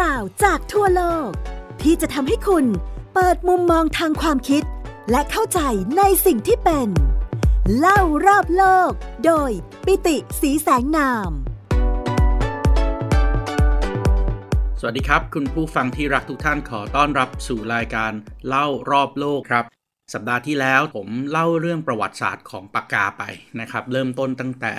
ราวจากทั่วโลก ที่จะทำให้คุณเปิดมุมมองทางความคิด และเข้าใจในสิ่งที่เป็น เล่ารอบโลก โดยปิติสีแสงนาม สวัสดีครับ คุณผู้ฟังที่รักทุกท่านขอต้อนรับสู่รายการเล่ารอบโลกครับสัปดาห์ที่แล้วผมเล่าเรื่องประวัติศาสตร์ของปากกาไปนะครับ เริ่มต้นตั้งแต่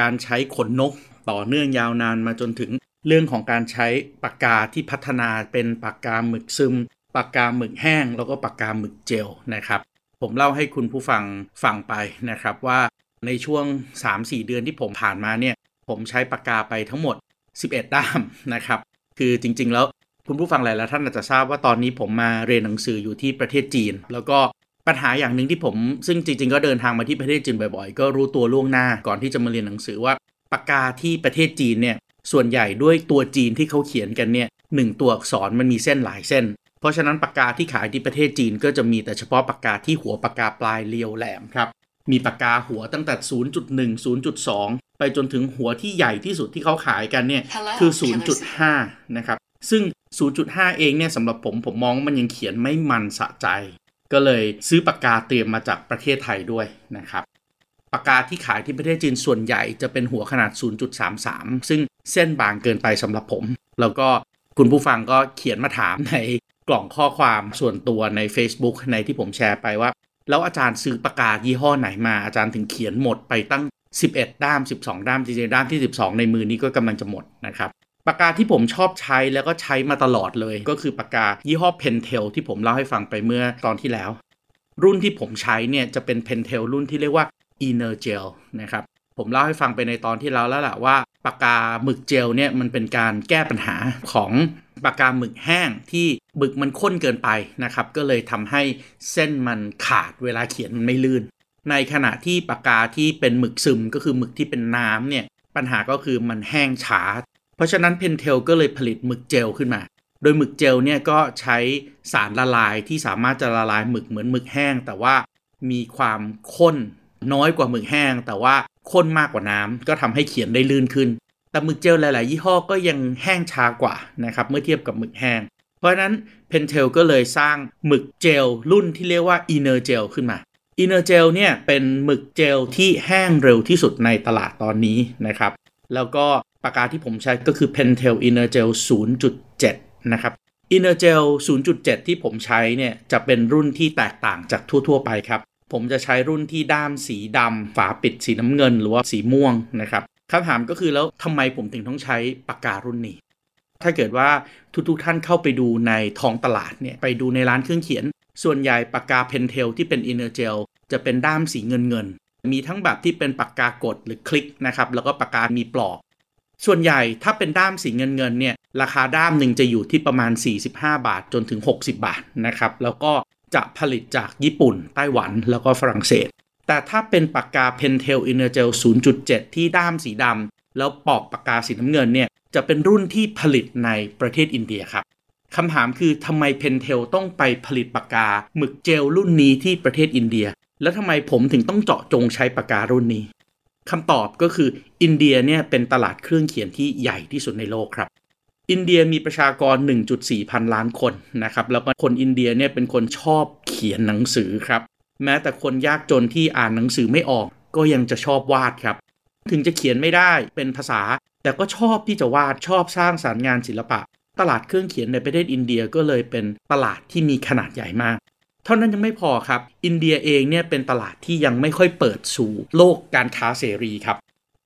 การใช้ขนนกต่อเนื่องยาวนานมาจนถึง เรื่องของการใช้ปากกาที่พัฒนาเป็นปากกาหมึกซึม ปากกาหมึกแห้ง แล้วก็ปากกาหมึกเจลนะครับ ผมเล่าให้คุณผู้ฟังฟังไปนะครับว่าในช่วง 3-4 เดือนที่ผมผ่านมาเนี่ยผมใช้ปากกาไปทั้งหมด 11 ด้ามนะครับ คือจริงๆแล้วคุณผู้ฟังหลายๆท่านอาจจะทราบว่าตอนนี้ผมมาเรียนหนังสืออยู่ที่ประเทศจีน แล้วก็ปัญหาอย่างหนึ่งที่ผม ซึ่งจริงๆ ก็เดินทางมาที่ประเทศจีนบ่อยๆ ก็รู้ตัวล่วงหน้าก่อนที่จะมาเรียนหนังสือว่าปากกาที่ประเทศจีนเนี่ย ส่วนใหญ่ด้วยตัวจีนที่เขาเขียนกันเนี่ยหนึ่งตัวอักษรมันมีเส้นหลายเส้น เพราะฉะนั้นปากกาที่ขายที่ประเทศจีนก็จะมีแต่เฉพาะปากกาที่หัวปากกาปลายเรียวแหลมครับ มีปากกาหัวตั้งแต่ 0.1 0.2 ไปจนถึงหัวที่ใหญ่ที่สุดที่เขาขายกันเนี่ยคือ 0.5 นะครับ ซึ่ง 0.5 เองเนี่ยสำหรับผมผมมองมันยังเขียนไม่มันสะใจ ก็เลยซื้อปากกาเตรียมมาจากประเทศไทยด้วยนะครับปากกาที่ขายที่ประเทศจีนส่วนใหญ่จะเป็นหัวขนาด 0.33 ซึ่ง เส้นบางเกินไปสำหรับผม แล้วก็คุณผู้ฟังก็เขียนมาถามในกล่องข้อความส่วนตัวใน Facebook ในที่ผมแชร์ไปว่า แล้วอาจารย์ซื้อปากกายี่ห้อไหนมาอาจารย์ถึงเขียนหมดไปตั้ง 11 ด้าม 12 ด้ามจริงๆด้ามที่ 12 ในมือนี้ก็กำลังจะหมดนะครับปากกาที่ผมชอบใช้แล้วก็ใช้มาตลอดเลย ก็คือปากกายี่ห้อ Pentel ที่ผมเล่าให้ฟังไปเมื่อตอนที่แล้ว รุ่นที่ผมใช้เนี่ยจะเป็น Pentel รุ่นที่เรียกว่า Inner Gel นะครับ ผมเล่าให้ฟังไปในตอนที่แล้วแล้วแหละว่าปากกาหมึกเจลเนี่ยมันเป็นการแก้ปัญหาของปากกาหมึกแห้งที่หมึกมันข้นเกินไปนะครับ ก็เลยทำให้เส้นมันขาดเวลาเขียนมันไม่ลื่น ในขณะที่ปากกาที่เป็นหมึกซึมก็คือหมึกที่เป็นน้ำเนี่ยปัญหาก็คือมันแห้งช้า เพราะฉะนั้นเพนเทลก็เลยผลิตหมึกเจลขึ้นมา โดยหมึกเจลเนี่ยก็ใช้สารละลายที่สามารถจะละลายหมึกเหมือนหมึกแห้ง แต่ว่ามีความข้นน้อยกว่าหมึกแห้ง แต่ว่า ข้นมากกว่าน้ำก็ทำให้เขียนได้ลื่นขึ้น แต่หมึกเจลหลาย ๆ ยี่ห้อก็ยังแห้งช้ากว่านะครับเมื่อเทียบกับหมึกแห้ง เพราะฉะนั้นเพนเทลก็เลยสร้างหมึกเจลรุ่นที่เรียกว่า Inner Gel ขึ้นมา Inner Gel เนี่ยเป็นหมึกเจลที่แห้งเร็วที่สุดในตลาดตอนนี้นะครับ แล้วก็ปากกาที่ผมใช้ก็คือ Pentel Inner Gel 0.7 นะครับ Inner Gel 0.7 ที่ผมใช้เนี่ยจะเป็นรุ่นที่แตกต่างจากทั่ว ๆ ไปครับ ผมจะใช้รุ่นที่ด้ามสีดำฝาปิดสีน้ำเงิน หรือว่าสีม่วงนะครับคำถามก็คือแล้วทำไมผมถึงต้องใช้ปากการุ่นนี้ ถ้าเกิดว่าทุกๆท่านเข้าไปดูในท้องตลาดเนี่ยไปดูในร้านเครื่องเขียน ส่วนใหญ่ปากกาเพนเทลที่เป็น Inner Gel จะเป็นด้ามสีเงินเงินมีทั้งแบบที่เป็นปากกากดหรือคลิกนะครับแล้วก็ปากกามีปลอก ส่วนใหญ่ถ้าเป็นด้ามสีเงินเงินเนี่ยราคาด้ามหนึ่งจะอยู่ที่ประมาณ 45 บาทจนถึง 60 บาทนะครับแล้วก็ จะผลิตจากญี่ปุ่น ไต้หวันแล้วก็ฝรั่งเศส แต่ถ้าเป็นปากกา Pentel Inner Gel 0.7 ที่ด้ามสีดำแล้วปอกปากกาสีน้ำเงินเนี่ยจะเป็นรุ่นที่ผลิตในประเทศอินเดียครับคำถามคือทำไม Pentel ต้องไปผลิตปากกาหมึกเจลรุ่นนี้ที่ประเทศอินเดีย แล้วทำไมผมถึงต้องเจาะจงใช้ปากการุ่นนี้คำตอบก็คืออินเดียเนี่ยเป็นตลาดเครื่องเขียนที่ใหญ่ที่สุดในโลกครับ อินเดียมีประชากร 1.4 พันล้านคนนะครับแล้วก็คนอินเดียเนี่ยเป็นคนชอบเขียนหนังสือครับ แม้แต่คนยากจนที่อ่านหนังสือไม่ออก ก็ยังจะชอบวาดครับ ถึงจะเขียนไม่ได้เป็นภาษา แต่ก็ชอบที่จะวาดชอบสร้างสารรค์งานศิลปะ ตลาดเครื่องเขียนในประเทศอินเดียก็เลยเป็นตลาดที่มีขนาดใหญ่มาก เท่านั้นยังไม่พอครับ อินเดียเองเนี่ยเป็นตลาดที่ยังไม่ค่อยเปิดสู่โลกการค้าเสรีครับ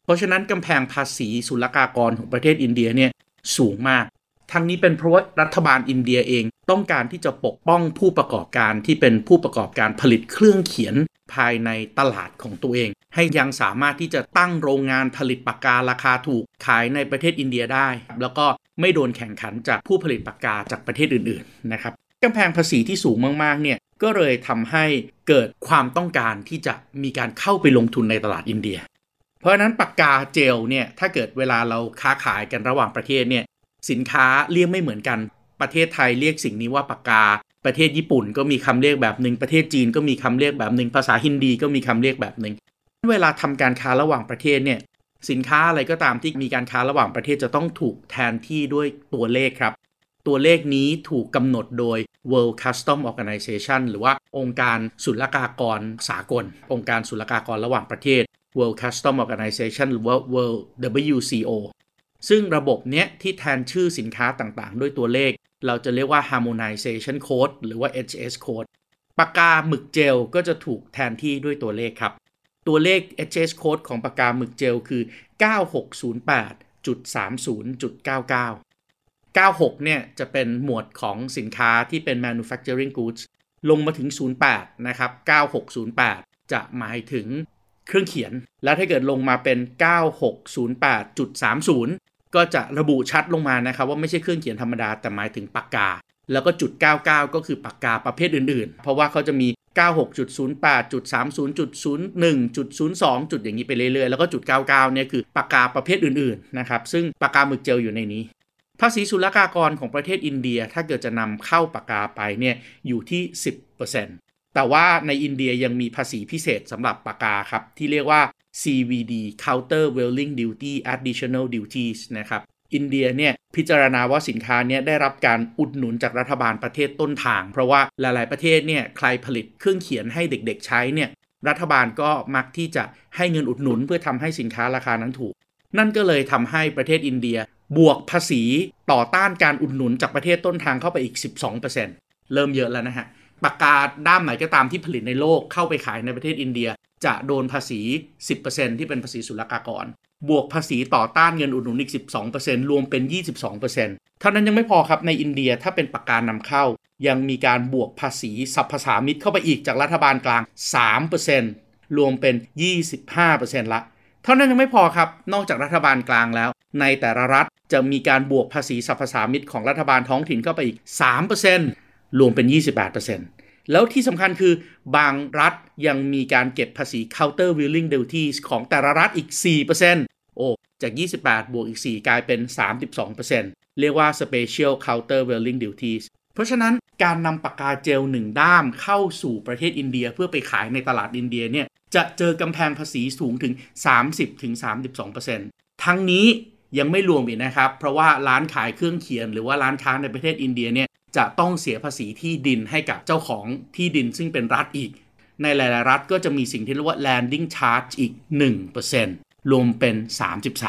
เพราะฉะนั้นกำแพงภาษีศุลกากรของประเทศอินเดียเนี่ย สูงมาก ทั้งนี้เป็นเพราะว่ารัฐบาลอินเดียเองต้องการที่จะปกป้องผู้ประกอบการที่เป็นผู้ประกอบการผลิตเครื่องเขียนภายในตลาดของตัวเอง ให้ยังสามารถที่จะตั้งโรงงานผลิตปากการาคาถูกขายในประเทศอินเดียได้ แล้วก็ไม่โดนแข่งขันจากผู้ผลิตปากกาจากประเทศอื่นๆนะครับกำแพงภาษีที่สูงมากๆเนี่ยก็เลยทำให้เกิดความต้องการที่จะมีการเข้าไปลงทุนในตลาดอินเดีย เพราะฉะนั้นปากกาเจลเนี่ยถ้าเกิดเวลาเราค้าขายกันระหว่างประเทศเนี่ยสินค้าเรียกไม่เหมือนกัน ประเทศไทยเรียกสิ่งนี้ว่าปากกา ประเทศญี่ปุ่นก็มีคำเรียกแบบหนึ่งประเทศจีนก็มีคำเรียกแบบหนึ่งภาษาฮินดีก็มีคำเรียกแบบหนึ่งเวลาทำการค้าระหว่างประเทศเนี่ยสินค้าอะไรก็ตามที่มีการค้าระหว่างประเทศจะต้องถูกแทนที่ด้วยตัวเลขครับ ตัวเลขนี้ถูกกำหนดโดย World Custom Organization หรือว่าองค์การศุลกากรสากล องค์การศุลกากรระหว่างประเทศ World Custom Organization หรือว่า World WCO ซึ่งระบบเนี้ยที่แทนชื่อสินค้าต่างๆ ด้วยตัวเลข เราจะเรียกว่า Harmonization Code หรือว่า HS Code ปากกาหมึกเจลก็จะถูกแทนที่ด้วยตัวเลขครับ ตัวเลข HS Code ของปากกาหมึกเจลคือ 9608.30.99 96 เนี่ยจะเป็นหมวดของสินค้าที่เป็น manufacturing goods ลงมาถึง 08 นะครับ 9608 จะหมายถึง เครื่องเขียน แล้วถ้าเกิดลงมาเป็น 9608.30 ก็จะระบุชัดลงมานะครับว่าไม่ใช่เครื่องเขียนธรรมดาแต่หมายถึงปากกา แล้วก็จุด 99 ก็คือปากกาประเภทอื่นๆ เพราะว่าเขาจะมี 96.08.30.01.02 จุดอย่างนี้ไปเรื่อยๆ แล้วก็จุด 99 เนี่ยคือปากกาประเภทอื่นๆ นะครับ ซึ่งปากกาหมึกเจลอยู่ในนี้ภาษีศุลกากรของประเทศอินเดียถ้าเกิดจะนำเข้าปากกาไปเนี่ยอยู่ที่ 10% แต่ว่าในอินเดียยังมีภาษีพิเศษสำหรับปากกาครับ ที่เรียกว่า CVD Counter Veiling Duty Additional Duties นะครับอินเดียเนี่ยพิจารณาว่าสินค้าเนี่ยได้รับการอุดหนุนจากรัฐบาลประเทศต้นทาง เพราะว่าหลาย ๆ ประเทศเนี่ยใครผลิตเครื่องเขียนให้เด็ก ๆ ใช้เนี่ยรัฐบาลก็มักที่จะให้เงินอุดหนุนเพื่อทำให้สินค้าราคานั้นถูก นั่นก็เลยทำให้ประเทศอินเดียบวกภาษีต่อต้านการอุดหนุนจากประเทศต้นทางเข้าไปอีก 12%เริ่มเยอะแล้วนะฮะ ปากกาด้ามไหนก็ตามที่ผลิตในโลกเข้าไปขายในประเทศอินเดีย จะโดนภาษี 10%ที่เป็นภาษีศุลกากร บวกภาษีต่อต้านเงินอุดหนุนอีก 12%รวมเป็น 22%เท่านั้นยังไม่พอครับในอินเดียถ้าเป็นปากกานำเข้า ยังมีการบวกภาษีสรรพสามิตเข้าไปอีกจากรัฐบาลกลาง 3%รวมเป็น 25%ละเท่านั้นยังไม่พอครับ นอกจากรัฐบาลกลางแล้ว ในแต่ละรัฐจะมีการบวกภาษีสรรพสามิตของรัฐบาลท้องถิ่นเข้าไปอีก 3% รวมเป็น 28%แล้วที่สำคัญคือบางรัฐยังมีการเก็บภาษี counter veiling duties ของแต่ละรัฐอีก 4%โอ้ จาก 28 บวกอีก 4 กลายเป็น 32%เรียกว่า special counter veiling duties เพราะฉะนั้นการนำปากกาเจลหนึ่งด้ามเข้าสู่ประเทศอินเดียเพื่อไปขายในตลาดอินเดียเนี่ยจะเจอกำแพงภาษีสูงถึง 30-32%ทั้งนี้ยังไม่รวมอีกนะครับ เพราะว่าร้านขายเครื่องเขียนหรือว่าร้านค้าในประเทศอินเดียเนี่ย จะต้องเสียภาษีที่ดินให้กับเจ้าของที่ดินซึ่งเป็นรัฐอีก ในหลาย ๆ รัฐก็จะมีสิ่งที่เรียกว่า landing charge อีก 1%รวมเป็น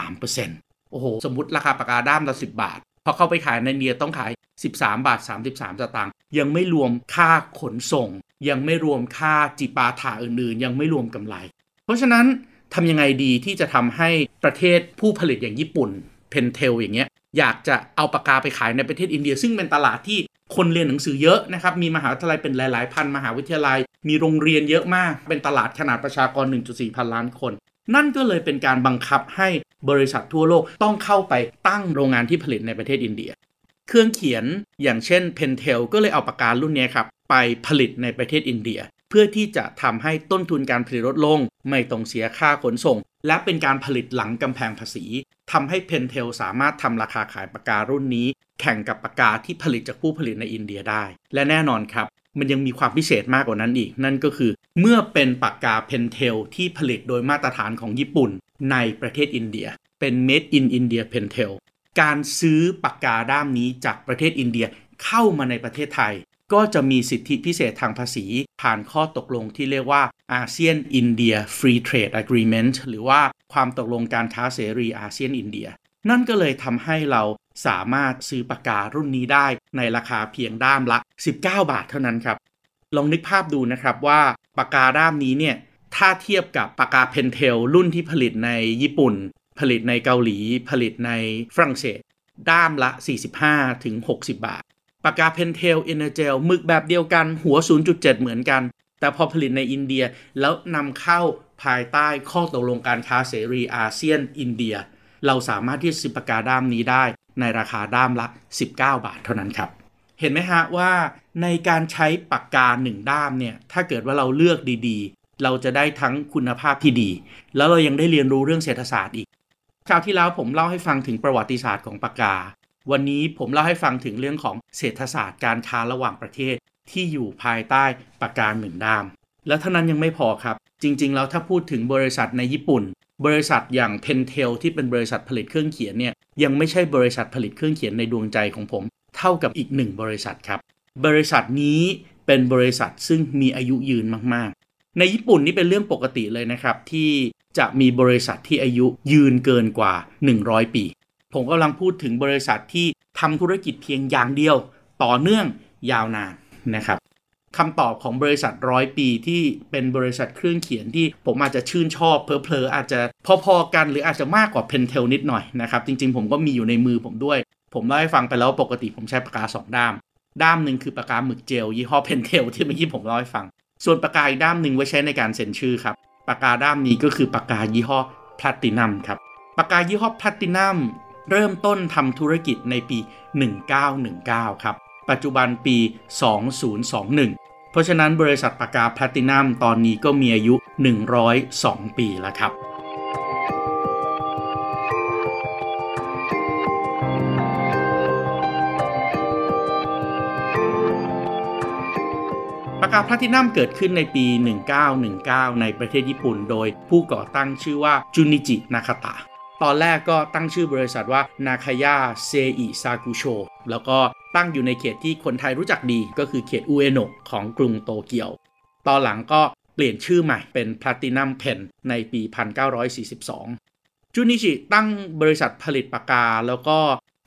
33%โอ้โห สมมติราคาปากกาด้ามละ 10 บาท พอเข้าไปขายในอินเดียต้องขาย 13 บาท 33 สตางค์ยังไม่รวมค่าขนส่ง ยังไม่รวมค่าจิปาถาอื่น ๆ ยังไม่รวมกำไร เพราะฉะนั้นทำยังไงดีที่จะทำให้ประเทศผู้ผลิตอย่างญี่ปุ่นเพนเทลอย่างเงี้ยอยากจะเอาปากกาไปขายในประเทศอินเดีย ซึ่งเป็นตลาดที่ คนเรียนหนังสือเยอะนะครับ มีมหาวิทยาลัยเป็นหลาย ๆ พันมหาวิทยาลัย มีโรงเรียนเยอะมาก เป็นตลาดขนาดประชากร 1.4 พันล้านคน นั่นก็เลยเป็นการบังคับให้บริษัททั่วโลกต้องเข้าไปตั้งโรงงานที่ผลิตในประเทศอินเดีย เครื่องเขียนอย่างเช่น Pentel ก็เลยเอาปากการุ่นนี้ครับไปผลิตในประเทศอินเดีย เพื่อที่จะทำให้ต้นทุนการผลิตลดลง ไม่ต้องเสียค่าขนส่ง และเป็นการผลิตหลังกำแพงภาษีทำให้ Pentel สามารถทำราคาขายปากการุ่นนี้ แข่งกับปากกาที่ผลิตจากผู้ผลิตในอินเดียได้ และแน่นอนครับ มันยังมีความพิเศษมากกว่านั้นอีก นั่นก็คือ เมื่อเป็นปากกา Pentel ที่ผลิตโดยมาตรฐานของญี่ปุ่น ในประเทศอินเดีย เป็น Made in India Pentel การซื้อปากกาด้ามนี้จากประเทศอินเดียเข้ามาในประเทศไทย ก็จะมีสิทธิพิเศษทางภาษี ผ่านข้อตกลงที่เรียกว่าอาเซียนอินเดีย Free Trade Agreement หรือว่าความตกลงการค้าเสรีอาเซียนอินเดีย นั่นก็เลยทำให้เราสามารถซื้อปากการุ่นนี้ได้ในราคาเพียงด้ามละ 19 บาทเท่านั้นครับ ลองนึกภาพดูนะครับว่าปากกาด้ามนี้เนี่ยถ้าเทียบกับปากกาเพนเทลรุ่นที่ผลิตในญี่ปุ่น ผลิตในเกาหลี ผลิตในฝรั่งเศส ด้ามละ 45ถึง60 บาท ปากกาเพนเทลเอเนอร์เจลหมึกแบบเดียวกันหัว 0.7 เหมือนกัน แต่พอผลิตในอินเดียแล้วนำเข้าภายใต้ข้อตกลงการค้าเสรีอาเซียนอินเดีย เราสามารถที่จะซื้อปากกาด้ามนี้ได้ในราคาด้ามละ 19 บาทเท่านั้นครับ เห็นไหมฮะว่าในการใช้ปากกาหนึ่งด้ามเนี่ยถ้าเกิดว่าเราเลือกดีๆ เราจะได้ทั้งคุณภาพที่ดี แล้วเรายังได้เรียนรู้เรื่องเศรษฐศาสตร์อีกคราวที่แล้วผมเล่าให้ฟังถึงประวัติศาสตร์ของปากกา วันนี้ผมเล่าให้ฟังถึงเรื่องของเศรษฐศาสตร์การค้าระหว่างประเทศ ที่อยู่ภายใต้ปากกาหนึ่งด้าม แล้วเท่านั้นยังไม่พอครับ จริง ๆ แล้วถ้าพูดถึงบริษัทในญี่ปุ่น บริษัทอย่าง Pentel ที่เป็นบริษัทผลิตเครื่องเขียนเนี่ยยังไม่ใช่บริษัทผลิตเครื่องเขียนในดวงใจของผม เท่ากับอีกหนึ่งบริษัทครับ บริษัทนี้เป็นบริษัทซึ่งมีอายุยืนมากๆ ในญี่ปุ่นนี่เป็นเรื่องปกติเลยนะครับที่จะมีบริษัทที่อายุยืนเกินกว่า 100 ปี ผมกำลังพูดถึงบริษัทที่ทำธุรกิจเพียงอย่างเดียว ต่อเนื่องยาวนานนะครับคำตอบของบริษัทร้อยปีที่เป็นบริษัทเครื่องเขียนที่ผมอาจจะชื่นชอบเผลอๆอาจจะพอๆกันหรืออาจจะมากกว่าเพนเทลนิดหน่อยนะครับจริงๆ ผมก็มีอยู่ในมือผมด้วย ผมเล่าให้ฟังไปแล้วปกติผมใช้ปากกา 2 ด้าม ด้ามหนึ่งคือปากกาหมึกเจลยี่ห้อเพนเทลที่เมื่อกี้ผมเล่าให้ฟัง ส่วนปากกาอีกด้ามหนึ่งไว้ใช้ในการเซ็นชื่อครับปากกาด้ามนี้ก็คือปากกายี่ห้อแพลตินัมครับปากกายี่ห้อแพลตินัม เริ่มต้นทำธุรกิจในปี 1919 ครับ ปัจจุบันปี 2021 เพราะฉะนั้นบริษัทปากกาแพลตินัมตอนนี้ก็มีอายุ 102 ปีแล้วครับปากกาแพลตินัมเกิดขึ้นในปี 1919 ในประเทศญี่ปุ่น โดยผู้ก่อตั้งชื่อว่าจุนิจิ นาคาตะ ตอนแรกก็ตั้งชื่อบริษัทว่านาคายาเซอิซากุโชแล้วก็ตั้งอยู่ในเขตที่คนไทยรู้จักดี ก็คือเขตอุเอโนะของกรุงโตเกียว ตอนหลังก็เปลี่ยนชื่อใหม่เป็นพลาตินัมเพนในปี 1942 จูนิชิตั้งบริษัทผลิตปากกา แล้วก็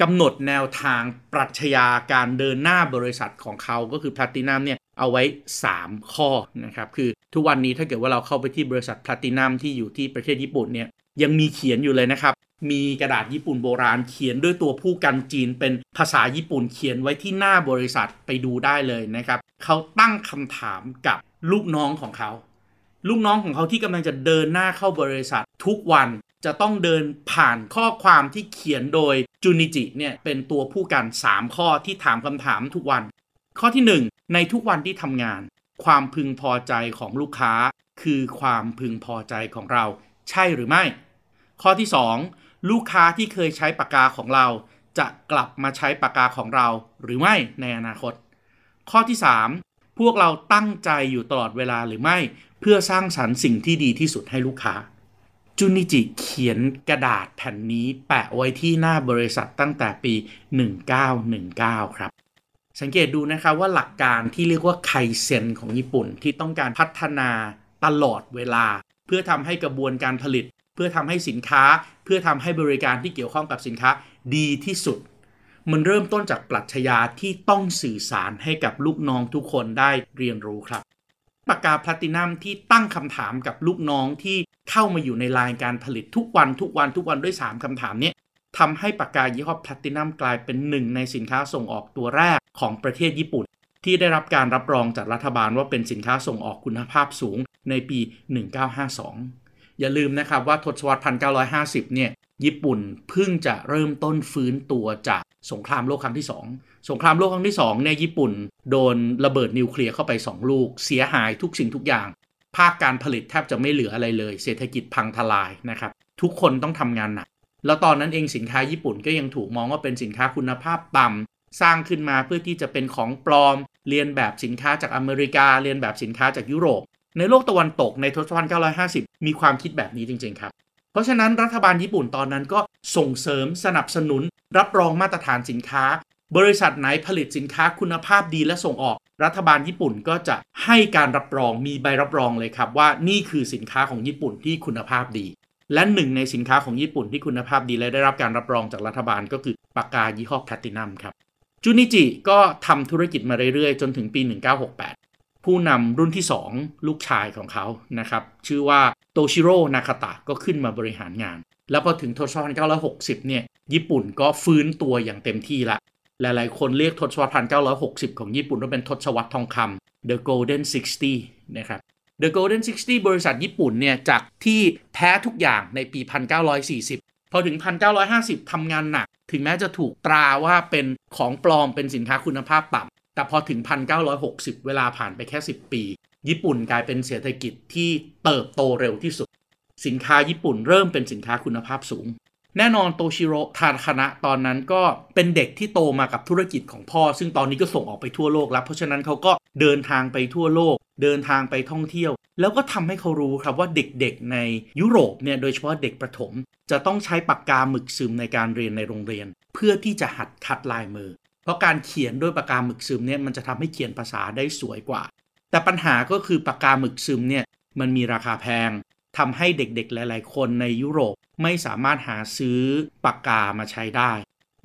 กำหนดแนวทางปรัชญาการเดินหน้าบริษัทของเขาก็คือพลาตินัมเนี่ยเอาไว้ 3 ข้อนะครับ คือทุกวันนี้ถ้าเกิดว่าเราเข้าไปที่บริษัทพลาตินัมที่อยู่ที่ประเทศญี่ปุ่นเนี่ย ยังมีเขียนอยู่เลยนะครับ มีกระดาษญี่ปุ่นโบราณเขียนด้วยตัวผู้กันจีนเป็นภาษาญี่ปุ่นเขียนไว้ที่หน้าบริษัทไปดูได้เลยนะครับ เขาตั้งคำถามกับลูกน้องของเขา ลูกน้องของเขาที่กำลังจะเดินหน้าเข้าบริษัททุกวันจะต้องเดินผ่านข้อความที่เขียนโดยจูนิจิเนี่ยเป็นตัวผู้กัน 3 ข้อที่ถามคำถามทุกวัน ข้อที่ 1 ในทุกวันที่ทำงาน ความพึงพอใจของลูกค้า คือความพึงพอใจของเรา ใช่หรือไม่ ข้อที่ 2 ลูกค้าที่เคยใช้ปากกาของเรา จะกลับมาใช้ปากกาของเราหรือไม่ในอนาคต ข้อที่ 3 พวกเราตั้งใจอยู่ตลอดเวลาหรือไม่ เพื่อสร้างสรรค์สิ่งที่ดีที่สุดให้ลูกค้าจุนิจิเขียนกระดาษแผ่นนี้แปะไว้ที่หน้าบริษัทตั้งแต่ปี 1919 ครับ สังเกตดูนะครับว่าหลักการที่เรียกว่าไคเซนของญี่ปุ่นที่ต้องการพัฒนาตลอดเวลา เพื่อทำให้กระบวนการผลิต เพื่อทำให้สินค้า เพื่อทำให้บริการที่เกี่ยวข้องกับสินค้าดีที่สุด มันเริ่มต้นจากปรัชญาที่ต้องสื่อสารให้กับลูกน้องทุกคนได้เรียนรู้ครับปากกาแพลตินัมที่ตั้งคำถามกับลูกน้องที่เข้ามาอยู่ในรายการผลิตทุกวันทุกวันทุกวันด้วย 3คำถามนี้ทำให้ปากกายี่ห้อแพลตินัมกลายเป็นหนึ่งในสินค้าส่งออกตัวแรกของประเทศญี่ปุ่น ที่ได้รับการรับรองจากรัฐบาลว่าเป็นสินค้าส่งออกคุณภาพสูงในปี 1952 อย่าลืมนะครับว่าทศวรรษ 1950 เนี่ยญี่ปุ่นเพิ่งจะเริ่มต้นฟื้นตัวจากสงครามโลกครั้งที่ 2 สงครามโลกครั้งที่2เนี่ยญี่ปุ่นโดนระเบิดนิวเคลียร์เข้าไป 2 ลูก เสียหายทุกสิ่งทุกอย่าง ภาคการผลิตแทบจะไม่เหลืออะไรเลย เศรษฐกิจพังทลายนะครับ ทุกคนต้องทำงานหนัก แล้วตอนนั้นเองสินค้าญี่ปุ่นก็ยังถูกมองว่าเป็นสินค้าคุณภาพต่ำ สร้างขึ้นมาเพื่อที่จะเป็นของปลอม เรียนแบบสินค้าจากอเมริกา เรียนแบบสินค้าจากยุโรป ในโลกตะวันตกในทศวรรษ 950 มีความคิดแบบนี้จริง ๆ ครับ เพราะฉะนั้นรัฐบาลญี่ปุ่นตอนนั้นก็ส่งเสริมสนับสนุน รับรองมาตรฐานสินค้า บริษัทไหนผลิตสินค้าคุณภาพดีและส่งออก รัฐบาลญี่ปุ่นก็จะให้การรับรองมีใบรับรองเลยครับ ว่านี่คือสินค้าของญี่ปุ่นที่คุณภาพดี และหนึ่งในสินค้าของญี่ปุ่นที่คุณภาพดีและได้รับการรับรองจากรัฐบาลก็คือปากกายี่ห้อแพลตินัมครับ จูนิจิก็ทำธุรกิจมาเรื่อยๆ จนถึงปี 1968 ผู้นำรุ่นที่ 2 ลูกชายของเขานะครับ ชื่อว่าโตชิโร่นาคาตะก็ขึ้นมาบริหารงาน แล้วพอถึงทศวรรษ1960 เนี่ย ญี่ปุ่นก็ฟื้นตัวอย่างเต็มที่ละ หลายๆ คนเรียกทศวรรษ1960 ของญี่ปุ่นว่าเป็นทศวรรษทองคำ The Golden 60 นะครับ The Golden 60 บริษัทญี่ปุ่นเนี่ยจากที่แพ้ทุกอย่างในปี 1940 พอถึง 1950ทำงานหนัก ถึงแม้จะถูกตราว่าเป็นของปลอมเป็นสินค้าคุณภาพต่ำแต่พอถึง 1960 เวลาผ่านไปแค่ 10 ปี ญี่ปุ่นกลายเป็นเศรษฐกิจที่เติบโตเร็วที่สุด สินค้าญี่ปุ่นเริ่มเป็นสินค้าคุณภาพสูง แน่นอนโตชิโร่ทาคณะตอนนั้นก็เป็นเด็กที่โตมากับธุรกิจของพ่อ ซึ่งตอนนี้ก็ส่งออกไปทั่วโลกแล้ว เพราะฉะนั้นเขาก็เดินทางไปทั่วโลก เดินทางไปท่องเที่ยว แล้วก็ทำให้เขารู้ครับว่าเด็กๆในยุโรปเนี่ยโดยเฉพาะเด็กประถม จะต้องใช้ปากกาหมึกซึมในการเรียนในโรงเรียน เพื่อที่จะหัดคัดลายมือ เพราะการเขียนด้วยปากกาหมึกซึมเนี่ยมันจะทำให้เขียนภาษาได้สวยกว่า แต่ปัญหาก็คือปากกาหมึกซึมเนี่ยมันมีราคาแพงทำให้เด็กๆหลาย ๆ คนในยุโรป ไม่สามารถหาซื้อปากกามาใช้ได้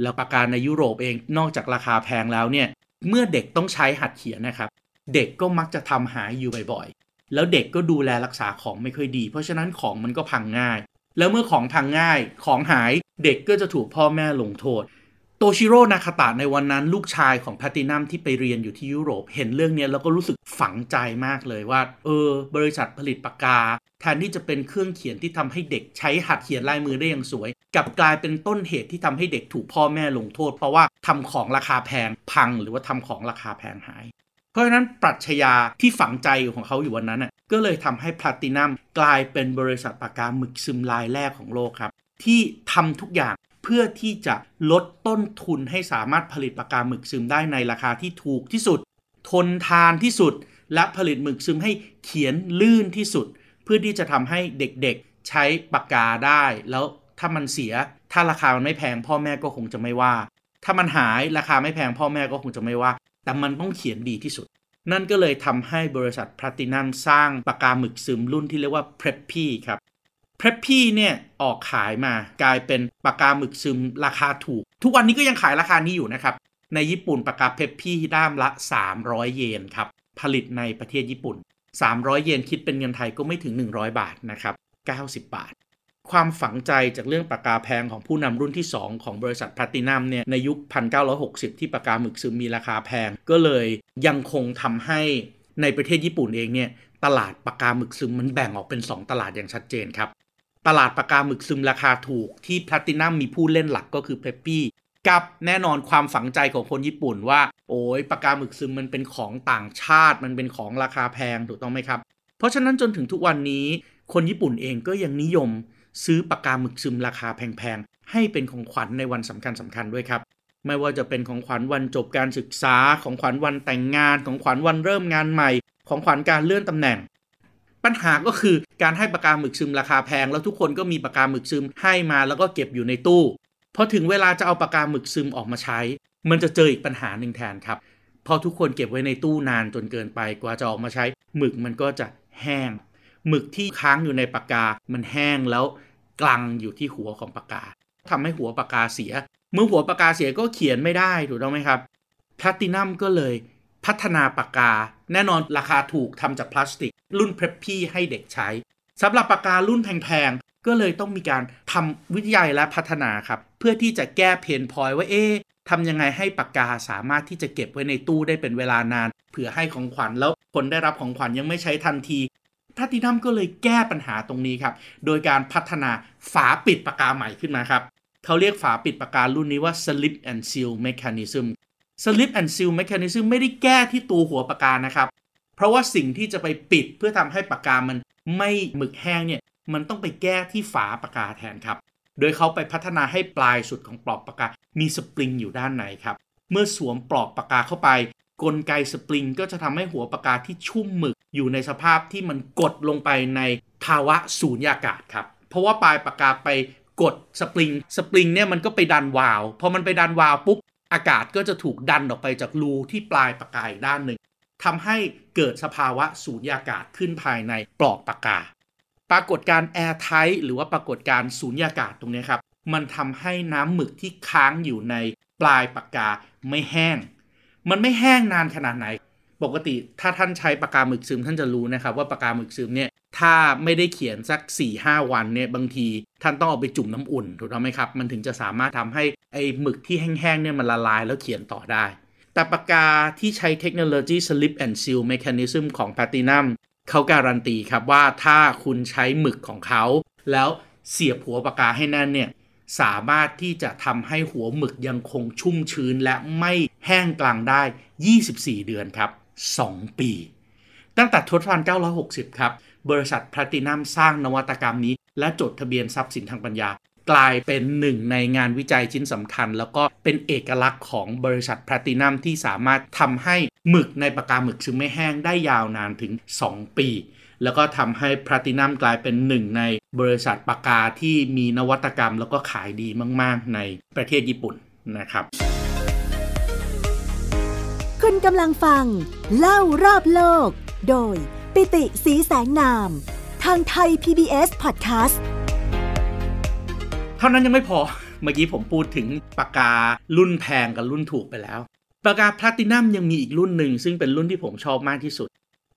แล้วปากกาในยุโรปเองนอกจากราคาแพงแล้วเนี่ยเมื่อเด็กต้องใช้หัดเขียนนะครับ เด็กก็มักจะทำหายอยู่บ่อยๆ แล้วเด็กก็ดูแลรักษาของไม่ค่อยดี เพราะฉะนั้นของมันก็พังง่าย แล้วเมื่อของพังง่าย ของหายเด็กก็จะถูกพ่อแม่ลงโทษ โตชิโร่นาคาตะในวันนั้นลูกชายของแพตินัมที่ไปเรียนอยู่ที่ยุโรปเห็นเรื่องนี้แล้วก็รู้สึกฝังใจมากเลยว่า เออ บริษัทผลิตปากกา แทนที่จะเป็นเครื่องเขียนที่ทำให้เด็กใช้หัดเขียนลายมือได้อย่างสวย กลับกลายเป็นต้นเหตุที่ทำให้เด็กถูกพ่อแม่ลงโทษ เพราะว่าทำของราคาแพงพังหรือว่าทำของราคาแพงหาย เพราะฉะนั้นปรัชญาที่ฝังใจของเขาอยู่วันนั้นน่ะก็เลยทำให้แพลตินัมกลายเป็นบริษัทปากกาหมึกซึมลายแรกของโลกครับที่ทำทุกอย่าง พื่อที่จะลดต้นทุนให้สามารถผลิตปากกาหมึกซึมได้ในราคาที่ถูกที่สุด ทนทานที่สุด และผลิตหมึกซึมให้เขียนลื่นที่สุด เพื่อที่จะทำให้เด็กๆใช้ปากกาได้ แล้วถ้ามันเสีย ถ้าราคามันไม่แพงพ่อแม่ก็คงจะไม่ว่า ถ้ามันหายราคาไม่แพงพ่อแม่ก็คงจะไม่ว่า แต่มันต้องเขียนดีที่สุด นั่นก็เลยทำให้บริษัทพลาตินัมสร้างปากกาหมึกซึมรุ่นที่เรียกว่า p r e p p ครับ เพรพี่เนี่ยออกขายมากลายเป็นปากกาหมึกซึมราคาถูก ทุกวันนี้ก็ยังขายราคานี้อยู่นะครับ ในญี่ปุ่นปากกาเพปพี่ด้ามละ 300 เยนครับ ผลิตในประเทศญี่ปุ่น 300 เยนคิดเป็นเงินไทยก็ไม่ถึง 100 บาทนะครับ 90 บาท ความฝังใจจากเรื่องปากกาแพงของผู้นำรุ่นที่ 2 ของบริษัทพลาตินัมเนี่ยในยุค 1960 ที่ปากกาหมึกซึมมีราคาแพงก็เลยยังคงทำให้ในประเทศญี่ปุ่นเองเนี่ยตลาดปากกาหมึกซึมมันแบ่งออกเป็น 2 ตลาดอย่างชัดเจนครับ ตลาดปากกาหมึกซึมราคาถูกที่แพลตินัมมีผู้เล่นหลักก็คือเพปปี้กับแน่นอนความฝังใจของคนญี่ปุ่นว่า โอ้ยปากกาหมึกซึมมันเป็นของต่างชาติ มันเป็นของราคาแพงถูกต้องไหมครับ เพราะฉะนั้นจนถึงทุกวันนี้ คนญี่ปุ่นเองก็ยังนิยมซื้อปากกาหมึกซึมราคาแพงๆ ให้เป็นของขวัญในวันสำคัญสำคัญด้วยครับ ไม่ว่าจะเป็นของขวัญวันจบการศึกษา ของขวัญวันแต่งงาน ของขวัญวันเริ่มงานใหม่ ของขวัญการเลื่อนตำแหน่ง ปัญหาก็คือการให้ปากกาหมึกซึมราคาแพง แล้วทุกคนก็มีปากกาหมึกซึมให้มาแล้วก็เก็บอยู่ในตู้พอถึงเวลาจะเอาปากกาหมึกซึมออกมาใช้ มันจะเจออีกปัญหาหนึ่งแทนครับพอทุกคนเก็บไว้ในตู้นานจนเกินไปกว่าจะออกมาใช้ หมึกมันก็จะแห้ง หมึกที่ค้างอยู่ในปากกา มันแห้งแล้วกลังอยู่ที่หัวของปากกาทำให้หัวปากกาเสีย เมื่อหัวปากกาเสียก็เขียนไม่ได้ถูกต้องไหมครับแพลตินัมก็เลย พัฒนาปากกา แน่นอนราคาถูกทำจากพลาสติก รุ่นเพรพพี่ให้เด็กใช้สำหรับปากการุ่นแพงๆ ก็เลยต้องมีการทำวิจัยและพัฒนาครับ เพื่อที่จะแก้เพนพอยว่าเอ๊ะทำยังไงให้ปากกาสามารถที่จะเก็บไว้ในตู้ได้เป็นเวลานานเผื่อให้ของขวัญแล้วคนได้รับของขวัญยังไม่ใช้ทันทีทัตินัมก็เลยแก้ปัญหาตรงนี้ครับ โดยการพัฒนาฝาปิดปากกาใหม่ขึ้นมาครับ เขาเรียกฝาปิดปากการุ่นนี้ว่า slip and seal mechanism slip and seal mechanism ไม่ได้แก้ที่ตัวหัวปากกานะครับ เพราะว่าสิ่งที่จะไปปิดเพื่อทำให้ปากกามันไม่หมึกแห้งเนี่ย มันต้องไปแก้ที่ฝาปากกาแทนครับ โดยเขาไปพัฒนาให้ปลายสุดของปลอกปากกา มีสปริงอยู่ด้านในครับ เมื่อสวมปลอกปากกาเข้าไป กลไกสปริงก็จะทำให้หัวปากกาที่ชุ่มหมึกอยู่ในสภาพที่มันกดลงไปในภาวะสูญญากาศครับ เพราะว่าปลายปากกาไปกดสปริง สปริงเนี่ยมันก็ไปดันวาล์วพอมันไปดันวาล์วปุ๊บ อากาศก็จะถูกดันออกไปจากรูที่ปลายปากกาอีกด้านหนึ่งทำให้เกิดสภาวะสูญญากาศขึ้นภายในปลอกปากกา ปรากฏการแอร์ไทหรือว่าปรากฏการสูญญากาศตรงนี้ครับ มันทำให้น้ำหมึกที่ค้างอยู่ในปลายปากกาไม่แห้ง มันไม่แห้งนานขนาดไหน ปกติถ้าท่านใช้ปากกาหมึกซึมท่านจะรู้นะครับว่าปากกาหมึกซึมเนี่ยถ้าไม่ได้เขียนสัก4ี่ห้าวันเนี่ยบางที ท่านต้องเอาไปจุ่มน้ำอุ่นถูกต้องไหมครับ มันถึงจะสามารถทำให้ไอ้หมึกที่แห้งๆเนี่ยมันละลายแล้วเขียนต่อได้ แต่ปากกาที่ใช้เทคโนโลยี slip and seal mechanism ของ Platinum เขาการันตีครับว่าถ้าคุณใช้หมึกของเขา แล้วเสียบหัวปากกาให้แน่นเนี่ยสามารถที่จะทำให้หัวหมึกยังคงชุ่มชื้นและไม่แห้งกลางได้ 24 เดือนครับ 2 ปี ตั้งแต่ทศวรรษ960 ครับ บริษัทแพลตินัมสร้างนวัตกรรมนี้ และจดทะเบียนทรัพย์สินทางปัญญา กลายเป็นหนึ่งในงานวิจัยชิ้นสำคัญ แล้วก็เป็นเอกลักษณ์ของบริษัทแพลตินัมที่สามารถทำให้หมึกในปากกาหมึกซึมไม่แห้งได้ยาวนานถึง 2 ปี แล้วก็ทำให้แพลตินัมกลายเป็นหนึ่งในบริษัทปากกาที่มีนวัตกรรมแล้วก็ขายดีมาก ๆ ในประเทศญี่ปุ่นนะครับ คุณกำลังฟัง เล่ารอบโลก โดย ปิติสีแสงนาม ทางไทย PBS Podcast เท่านั้นยังไม่พอ เมื่อกี้ผมพูดถึงปากการุ่นแพงกับรุ่นถูกไปแล้ว ปากกาแพลตินัมยังมีอีกรุ่นหนึ่ง ซึ่งเป็นรุ่นที่ผมชอบมากที่สุด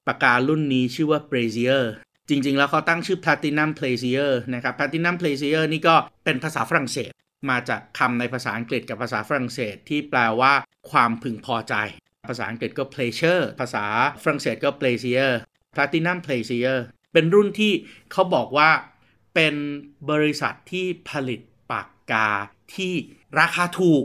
ปากการุ่นนี้ชื่อว่า Brazier จริง ๆ แล้วเขาตั้งชื่อ Platinum Plaisir นะครับ Platinum Plaisir นี่ก็เป็นภาษาฝรั่งเศส มาจากคำในภาษาอังกฤษกับภาษาฝรั่งเศสที่แปลว่าความพึงพอใจ ภาษาอังกฤษก็ pleasure ภาษาฝรั่งเศสก็ plaisir Platinum Plaisir เป็นรุ่นที่เขาบอกว่าเป็นบริษัทที่ผลิตปากกาที่ราคาถูก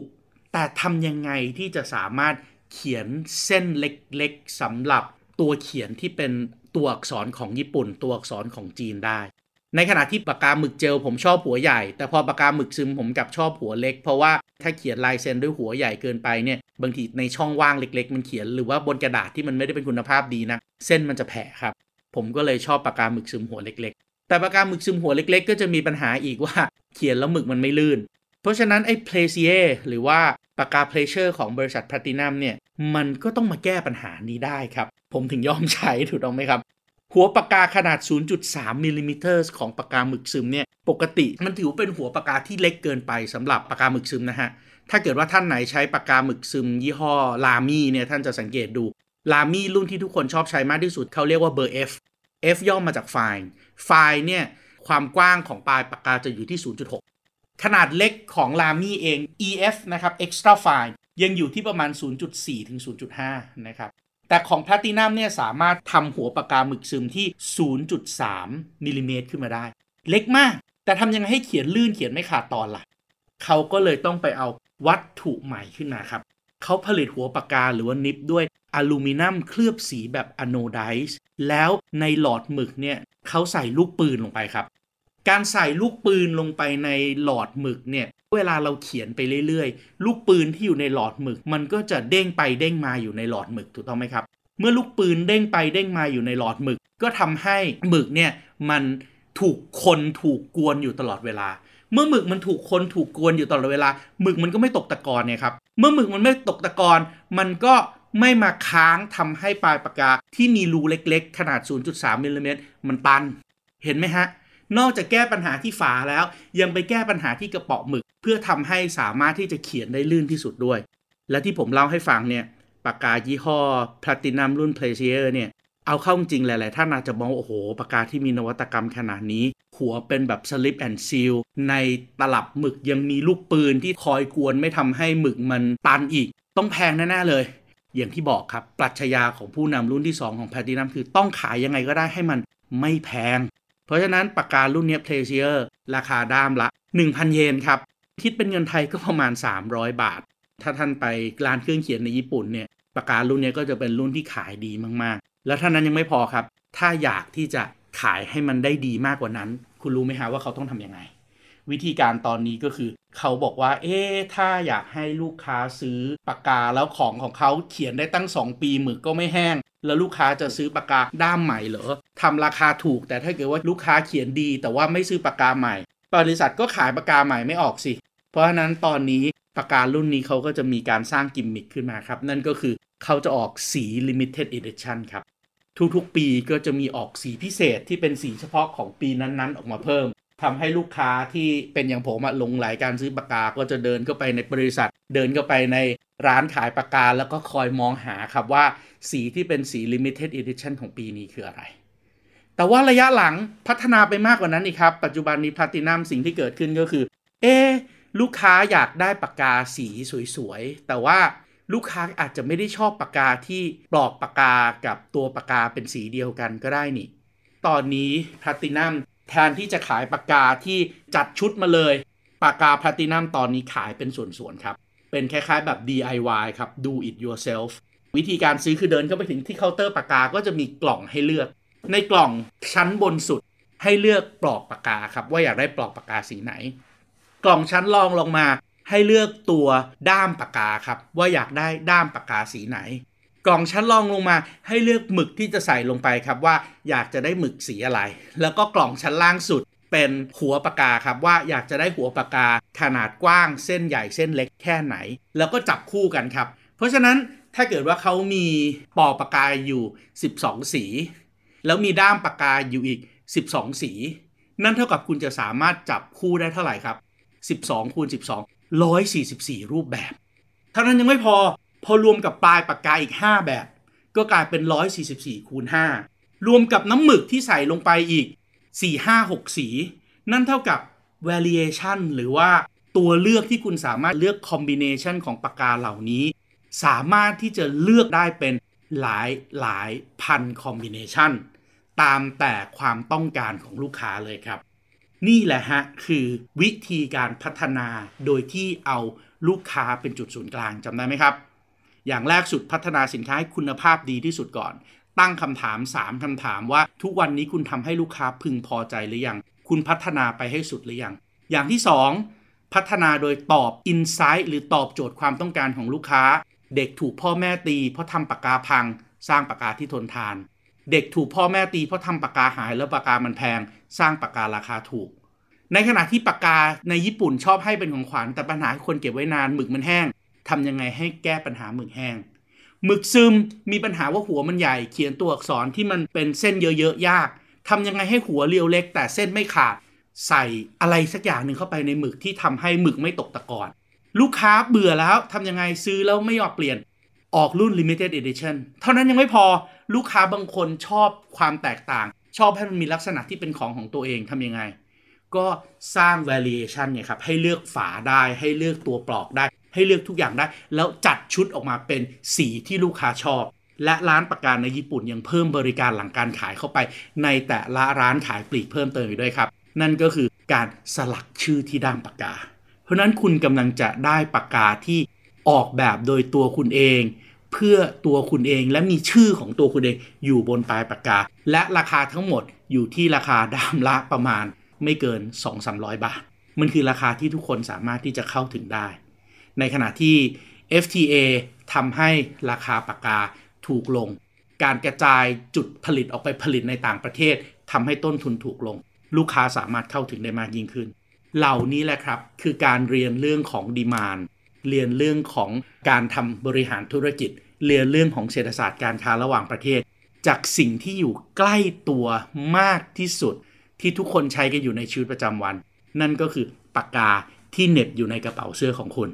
แต่ทำยังไงที่จะสามารถเขียนเส้นเล็กๆสำหรับตัวเขียนที่เป็นตัวอักษรของญี่ปุ่น ตัวอักษรของจีนได้ ในขณะที่ปากกาหมึกเจลผมชอบหัวใหญ่ แต่พอปากกาหมึกซึมผมกลับชอบหัวเล็ก เพราะว่าถ้าเขียนลายเซ็นด้วยหัวใหญ่เกินไปเนี่ยบางทีในช่องว่างเล็ก ๆ มันเขียนหรือว่าบนกระดาษที่มันไม่ได้เป็นคุณภาพดีนะเส้นมันจะแผ่ครับ ผมก็เลยชอบปากกาหมึกซึมหัวเล็ก ๆ แต่ปากกาหมึกซึมหัวเล็ก ๆ ก็จะมีปัญหาอีกว่าเขียนแล้วหมึกมันไม่ลื่น เพราะฉะนั้นไอ้เพลเชียร์หรือว่าปากกาเพลเชอร์ของบริษัทแพลตินัมเนี่ยมันก็ต้องมาแก้ปัญหานี้ได้ครับ ผมถึงยอมใช้ถูกต้องไหมครับ หัวปากกาขนาด 0.3มิลลิเมตรของปากกาหมึกซึมเนี่ยปกติมันถือเป็นหัวปากกาที่เล็กเกินไปสำหรับปากกาหมึกซึมนะฮะ ถ้าเกิดว่าท่านไหนใช้ปากกาหมึกซึม ยี่ห้อลามี่เนี่ยท่านจะสังเกตดูลามี่รุ่นที่ทุกคนชอบใช้มากที่สุดเขาเรียกว่าเบอร์ F F ย่อมาจากไฟล์ไฟล์เนี่ยความกว้างของปลายปากกาจะอยู่ที่ 0.6 ขนาดเล็กของลามี่เอง EF นะครับ extra fine ยังอยู่ที่ประมาณ 0.4 ถึง 0.5 นะครับ แต่ของแพลตินัมเนี่ยสามารถทำหัวปากกาหมึกซึมที่ 0.3มิลิเมตรขึ้นมาได้ เล็กมาก แต่ทำยังไงให้เขียนลื่นเขียนไม่ขาดตอนล่ะ เขาก็เลยต้องไปเอาวัตถุใหม่ขึ้นมาครับ เขาผลิตหัวปากกาหรือว่า nib ด้วยอลูมิเนียมเคลือบสีแบบ anodize แล้วในหลอดหมึกเนี่ยเขาใส่ลูกปืนลงไปครับ การใส่ลูกปืนลงไปในหลอดหมึกเนี่ย เวลาเราเขียนไปเรื่อยๆ ลูกปืนที่อยู่ในหลอดหมึก มันก็จะเด้งไปเด้งมาอยู่ในหลอดหมึกถูกต้องไหมครับ เมื่อลูกปืนเด้งไปเด้งมาอยู่ในหลอดหมึก ก็ทำให้หมึกเนี่ยมันถูกคนถูกกวนอยู่ตลอดเวลา เมื่อหมึกมันถูกคนถูกกวนอยู่ตลอดเวลาหมึกมันก็ไม่ตกตะกอนเนี่ยครับ เมื่อหมึกมันไม่ตกตะกอนมันก็ไม่มาค้างทำให้ปลายปากกาที่มีรูเล็กๆ ขนาด 0.3มิลลิเมตรมันตัน เห็นไหมฮะ นอกจากแก้ปัญหาที่ฝาแล้ว ยังไปแก้ปัญหาที่กระเป๋อหมึก เพื่อทำให้สามารถที่จะเขียนได้ลื่นที่สุดด้วย และที่ผมเล่าให้ฟังเนี่ยปากกายี่ห้อ Platinum รุ่น p l a c i e r เนี่ยเอาเข้าจริงหลาย ๆ ท่านอาจจะมองโอ้โหปากกาที่มีนวัตกรรมขนาดนี้ หัวเป็นแบบ slip and seal ในตลับหมึกยังมีลูกปืนที่คอยกวนไม่ทำให้หมึกมันตันอีก ต้องแพงแน่ ๆ เลย อย่างที่บอกครับ ปรัชญาของผู้นำรุ่นที่ 2 ของแพลตินัมคือต้องขายยังไงก็ได้ให้มันไม่แพง เพราะฉะนั้นปากการุ่นนี้เพลเชียร์ราคาด้ามละ 1,000 เยนครับ คิดเป็นเงินไทยก็ประมาณ 300 บาท ถ้าท่านไปร้านเครื่องเขียนในญี่ปุ่นเนี่ยปากการุ่นนี้ก็จะเป็นรุ่นที่ขายดีมากๆ แล้วท่านั้นยังไม่พอครับ ถ้าอยากที่จะขายให้มันได้ดีมากกว่านั้น คุณรู้ไหมฮะว่าเขาต้องทำยังไง วิธีการตอนนี้ก็คือ เขาบอกว่า เอ๊ถ้าอยากให้ลูกค้าซื้อปากกาแล้วของของเขาเขียนได้ตั้ง 2 ปีหมึกก็ไม่แห้ง แล้วลูกค้าจะซื้อปากกาด้ามใหม่เหรอทำราคาถูก แต่ถ้าเกิดว่าลูกค้าเขียนดี แต่ว่าไม่ซื้อปากกาใหม่ บริษัทก็ขายปากกาใหม่ไม่ออกสิ เพราะฉะนั้นตอนนี้ปากการุ่นนี้เขาก็จะมีการสร้างกิมมิคขึ้นมาครับ นั่นก็คือเขาจะออกสี limited edition ครับ ทุกๆ ปีก็จะมีออกสีพิเศษที่เป็นสีเฉพาะของปีนั้นๆ ออกมาเพิ่ม ทำให้ลูกค้าที่เป็นอย่างผมหลงไหลการซื้อปากกา ก็จะเดินเข้าไปในบริษัท เดินเข้าไปในร้านขายปากกา แล้วก็คอยมองหาครับว่าสีที่เป็นสี limited edition ของปีนี้คืออะไร แต่ว่าระยะหลังพัฒนาไปมากกว่านั้นอีกครับ ปัจจุบันนี้พลาตินัมสิ่งที่เกิดขึ้นก็คือ เอลูกค้าอยากได้ปากกาสีสวยๆ แต่ว่าลูกค้าอาจจะไม่ได้ชอบปากกาที่ปลอกปากกากับตัวปากกาเป็นสีเดียวกันก็ได้นี่ ตอนนี้แพลตินัม แทนที่จะขายปากกาที่จัดชุดมาเลย ปากกาแพลตินัมตอนนี้ขายเป็นส่วนๆครับ เป็นคล้ายๆแบบ DIY ครับ do it yourself วิธีการซื้อคือเดินเข้าไปถึงที่เคาน์เตอร์ปากกาก็จะมีกล่องให้เลือก ในกล่องชั้นบนสุดให้เลือกปลอกปากกาครับ ว่าอยากได้ปลอกปากกาสีไหน กล่องชั้นรองลงมาให้เลือกตัวด้ามปากกาครับ ว่าอยากได้ด้ามปากกาสีไหน กล่องชั้นรองลงมาให้เลือกหมึกที่จะใส่ลงไปครับว่าอยากจะได้หมึกสีอะไร แล้วก็กล่องชั้นล่างสุดเป็นหัวปากกาครับว่าอยากจะได้หัวปากกาขนาดกว้างเส้นใหญ่เส้นเล็กแค่ไหน แล้วก็จับคู่กันครับ เพราะฉะนั้นถ้าเกิดว่าเขามีปอปากกาอยู่ 12 สี แล้วมีด้ามปากกาอยู่อีก 12 สี นั่นเท่ากับคุณจะสามารถจับคู่ได้เท่าไหร่ครับ 12คูณ12 144 รูปแบบ เท่านั้นยังไม่พอ พอรวมกับปลายปากกาอีก 5 แบบ ก็กลายเป็น 144คูณ5รวมกับน้ำหมึกที่ใส่ลงไปอีก 4 5 6 สี นั่นเท่ากับ variation หรือว่าตัวเลือกที่คุณสามารถเลือก combination ของปากกาเหล่านี้ สามารถที่จะเลือกได้เป็นหลายหลายพัน combination ตามแต่ความต้องการของลูกค้าเลยครับ นี่แหละฮะ คือวิธีการพัฒนาโดยที่เอาลูกค้าเป็นจุดศูนย์กลางจำได้ไหมครับ อย่างแรกสุดพัฒนาสินค้าให้คุณภาพดีที่สุดก่อน ตั้งคำถาม 3คำถามว่าทุกวันนี้คุณทำให้ลูกค้าพึงพอใจหรือยัง คุณพัฒนาไปให้สุดหรือยัง อย่างที่ 2 พัฒนาโดยตอบอินไซต์หรือตอบโจทย์ความต้องการของลูกค้า เด็กถูกพ่อแม่ตี เพราะทำปากกาพัง สร้างปากกาที่ทนทาน เด็กถูกพ่อแม่ตีเพราะทำปากกาหายแล้วปากกามันแพง สร้างปากการาคาถูกในขณะที่ปากกาในญี่ปุ่นชอบให้เป็นของขวัญแต่ปัญหาคนเก็บไว้นานหมึกมันแห้ง ทำยังไงให้แก้ปัญหาหมึกแห้งหมึกซึมมีปัญหาว่าหัวมันใหญ่ เขียนตัวอักษรที่มันเป็นเส้นเยอะๆยากทำยังไงให้หัวเรียวเล็ก แต่เส้นไม่ขาด ใส่อะไรสักอย่างหนึ่งเข้าไปในหมึกที่ทำให้หมึกไม่ตกตะกอนลูกค้าเบื่อแล้วทำยังไงซื้อแล้วไม่ยอมเปลี่ยนออกรุ่น limited edition เท่านั้นยังไม่พอลูกค้าบางคนชอบความแตกต่าง ชอบให้มันมีลักษณะที่เป็นของของตัวเองทำยังไง ก็สร้าง variation เนี่ยครับให้เลือกฝาได้ให้เลือกตัวปลอกได้ ให้เลือกทุกอย่างได้ แล้วจัดชุดออกมาเป็นสีที่ลูกค้าชอบ และร้านประกันในญี่ปุ่นยังเพิ่มบริการหลังการขายเข้าไป ในแต่ละร้านขายปลีกเพิ่มเติมอีกด้วยครับ นั่นก็คือการสลักชื่อที่ด้ามปากกา เพราะนั้นคุณกำลังจะได้ปากกาที่ออกแบบโดยตัวคุณเอง เพื่อตัวคุณเองและมีชื่อของตัวคุณเองอยู่บนปลายปากกา และราคาทั้งหมดอยู่ที่ราคาด้ามละประมาณไม่เกิน 2-300 บาท มันคือราคาที่ทุกคนสามารถที่จะเข้าถึงได้ ในขณะที่ FTA ทำให้ราคาปากกาถูกลง การกระจายจุดผลิตออกไปผลิตในต่างประเทศทำให้ต้นทุนถูกลง ลูกค้าสามารถเข้าถึงได้มากยิ่งขึ้น เหล่านี้แหละครับ คือการเรียนเรื่องของดีมานเรียนเรื่องของการทำบริหารธุรกิจ เรียนเรื่องของเศรษฐศาสตร์การค้าระหว่างประเทศ จากสิ่งที่อยู่ใกล้ตัวมากที่สุด ที่ทุกคนใช้กันอยู่ในชีวิตประจำวัน นั่นก็คือปากกาที่เน็บอยู่ในกระเป๋าเสื้อของคุณ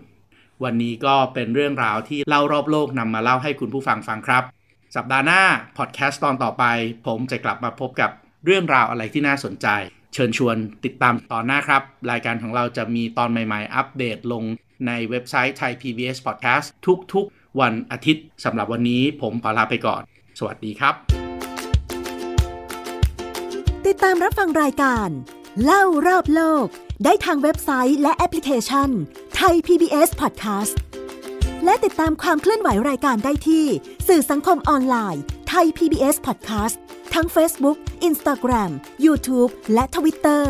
วันนี้ก็เป็นเรื่องราวที่เล่ารอบโลกนำมาเล่าให้คุณผู้ฟังฟังครับ สัปดาห์หน้าพอดแคสต์ตอนต่อไป ผมจะกลับมาพบกับเรื่องราวอะไรที่น่าสนใจ เชิญชวนติดตามตอนหน้าครับ รายการของเราจะมีตอนใหม่ๆ อัปเดตลงในเว็บไซต์ไทย PBS Podcast ทุกๆ วันอาทิตย์สำหรับวันนี้ผมขอลาไปก่อน สวัสดีครับ ติดตามรับฟังรายการ เล่ารอบโลก ได้ทางเว็บไซต์และแอปพลิเคชัน ทย PBS Podcast และติดตามความเคลื่อนไหวรายการได้ที่ สื่อสังคมออนไลน์ไทย PBS Podcast ทั้ง Facebook Instagram YouTube และ Twitter